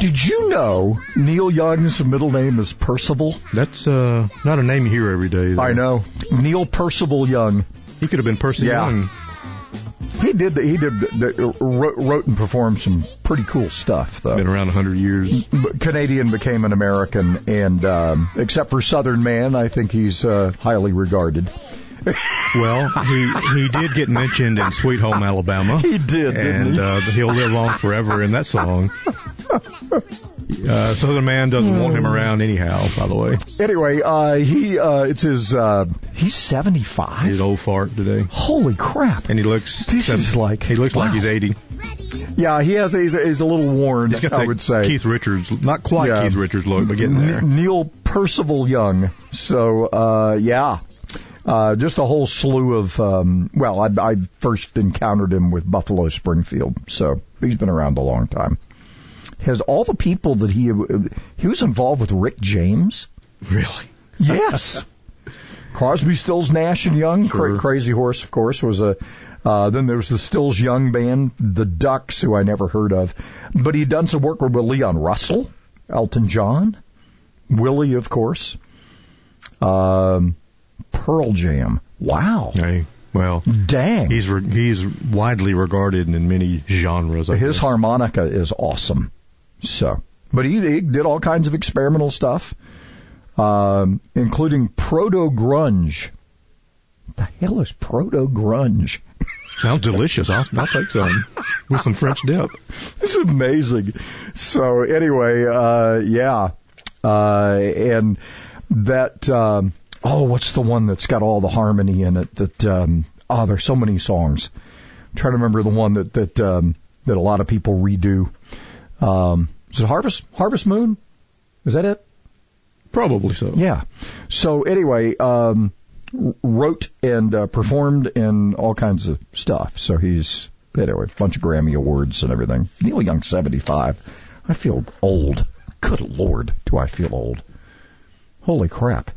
S1: Did you know Neil Young's middle name is Percival?
S3: That's uh, not a name you hear every day. though.
S1: I know. Neil Percival Young.
S3: He could have been Percy
S1: Yeah.
S3: Young.
S1: He did. He did. Wrote, wrote and performed some pretty cool stuff, though.
S47: Been around a hundred years.
S1: Canadian became an American, and um, except for Southern Man, I think he's uh, highly regarded.
S47: Well, he he did get mentioned in Sweet Home Alabama.
S1: He did, didn't
S47: and
S1: he?
S47: uh, he'll live on forever in that song. Uh, Southern Man doesn't want him around anyhow. By the way,
S1: Anyway, uh, he uh, it's his. Uh, he's seventy five.
S47: he's old fart today,
S1: Holy crap!
S47: and he looks.
S1: This is like
S47: he looks like he's eighty.
S1: Yeah, he has. He's, he's a little worn. I would say.
S47: Keith Richards, not quite
S1: Yeah.
S47: Keith Richards look, but getting there.
S1: Neil Percival Young. So, uh, yeah. Uh, just a whole slew of, um, well, I, I first encountered him with Buffalo Springfield, so he's been around a long time. Has all the people that he, he was involved with Rick James?
S47: Really?
S1: Yes. Crosby, Stills, Nash and Young, Cra-
S47: Sure.
S1: Crazy Horse, of course, was a. Uh, then there was the Stills Young band, the Ducks, who I never heard of, but he'd done some work with Leon Russell, Elton John, Willie, of course, um, Pearl Jam. Wow,
S47: Hey, well,
S1: dang!
S47: he's re- he's widely regarded in many genres. I
S1: His
S47: guess.
S1: harmonica is awesome. So, but he, he did all kinds of experimental stuff, um, including proto grunge. The hell is proto grunge?
S47: Sounds delicious. I'll, I'll take some with some French dip.
S1: Is amazing. So anyway, uh, yeah, uh, and that. Um, oh, what's the one that's got all the harmony in it? That um, oh, there's so many songs. I'm trying to remember the one that that um, that a lot of people redo. Um, is it Harvest Harvest Moon? Is that it?
S47: Probably so.
S1: Yeah. So anyway, um, wrote and uh, performed in all kinds of stuff. So he's anyway, a bunch of Grammy awards and everything. Neil Young, seventy five. I feel old. Good lord, do I feel old? Holy crap.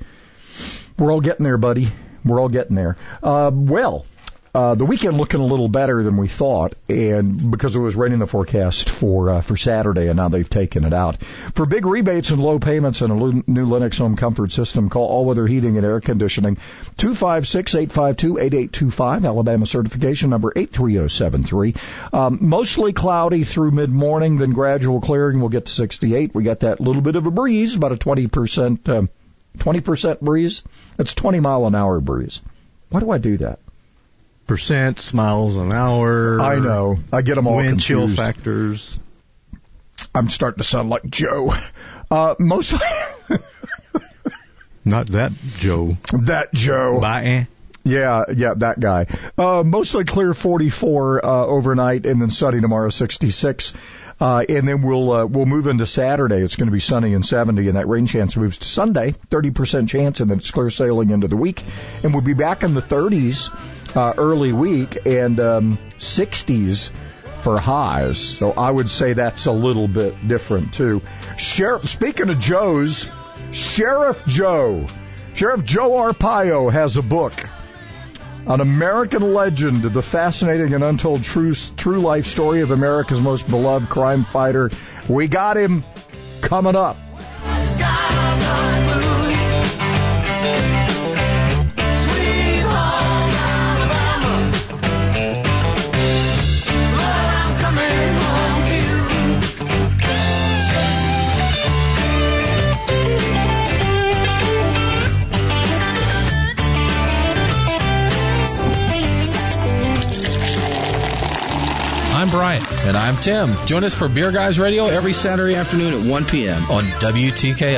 S1: We're all getting there, buddy. We're all getting there. Uh, well, uh, the weekend looking a little better than we thought, and because it was raining the forecast for uh, for Saturday, and now they've taken it out. For big rebates and low payments on a new Lennox home comfort system, call All Weather Heating and Air Conditioning two five six eight five two eight eight two five. Alabama certification number eight three zero seven three. Um, mostly cloudy through mid morning, then gradual clearing. We'll get to sixty eight. We got that little bit of a breeze, about a twenty percent. Um, 20% breeze. That's 20 mile an hour breeze. Why do I do that?
S47: Percents, miles an hour.
S1: I know. I get them all
S47: Wind chill
S1: confused.
S47: factors.
S1: I'm starting to sound like Joe. Uh, mostly
S47: Not that Joe.
S1: that Joe.
S47: Bye.
S1: Yeah, yeah, that guy. Uh, mostly clear 44 uh, overnight, and then sunny tomorrow 66. Uh, and then we'll uh, we'll move into Saturday. It's going to be sunny and 70, and that rain chance moves to Sunday, 30% chance, and then it's clear sailing into the week. And we'll be back in the 30s uh, early week and um, 60s for highs. So I would say that's a little bit different too. Sheriff, speaking of Joe's, Sheriff Joe, Sheriff Joe Arpaio has a book. An American legend, the fascinating and untold true true life story of America's most beloved crime fighter. We got him coming up.
S48: I'm Brian. And I'm Tim. Join us for Beer Guys Radio every Saturday afternoon at 1 p.m. on WTKI.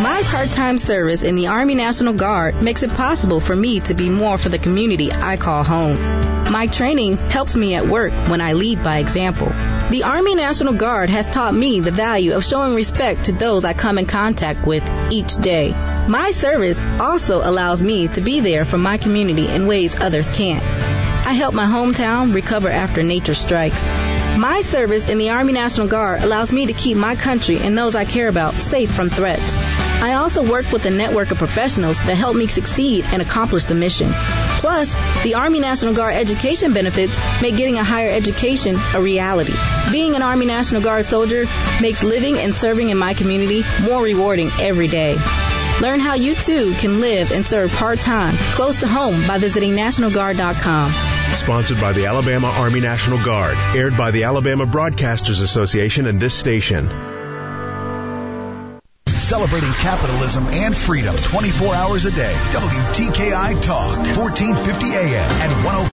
S49: My part-time service in the Army National Guard makes it possible for me to be more for the community I call home. My training helps me at work when I lead by example. The Army National Guard has taught me the value of showing respect to those I come in contact with each day. My service also allows me to be there for my community in ways others can't. I help my hometown recover after nature strikes. My service in the Army National Guard allows me to keep my country and those I care about safe from threats. I also work with a network of professionals that help me succeed and accomplish the mission. Plus, the Army National Guard education benefits make getting a higher education a reality. Being an Army National Guard soldier makes living and serving in my community more rewarding every day. Learn how you too can live and serve part-time, close to home by visiting NationalGuard.com.
S33: Sponsored by the Alabama Army National Guard. Aired by the Alabama Broadcasters Association and this station.
S2: Celebrating capitalism and freedom 24 hours a day. WTKI Talk, 1450 AM and 105.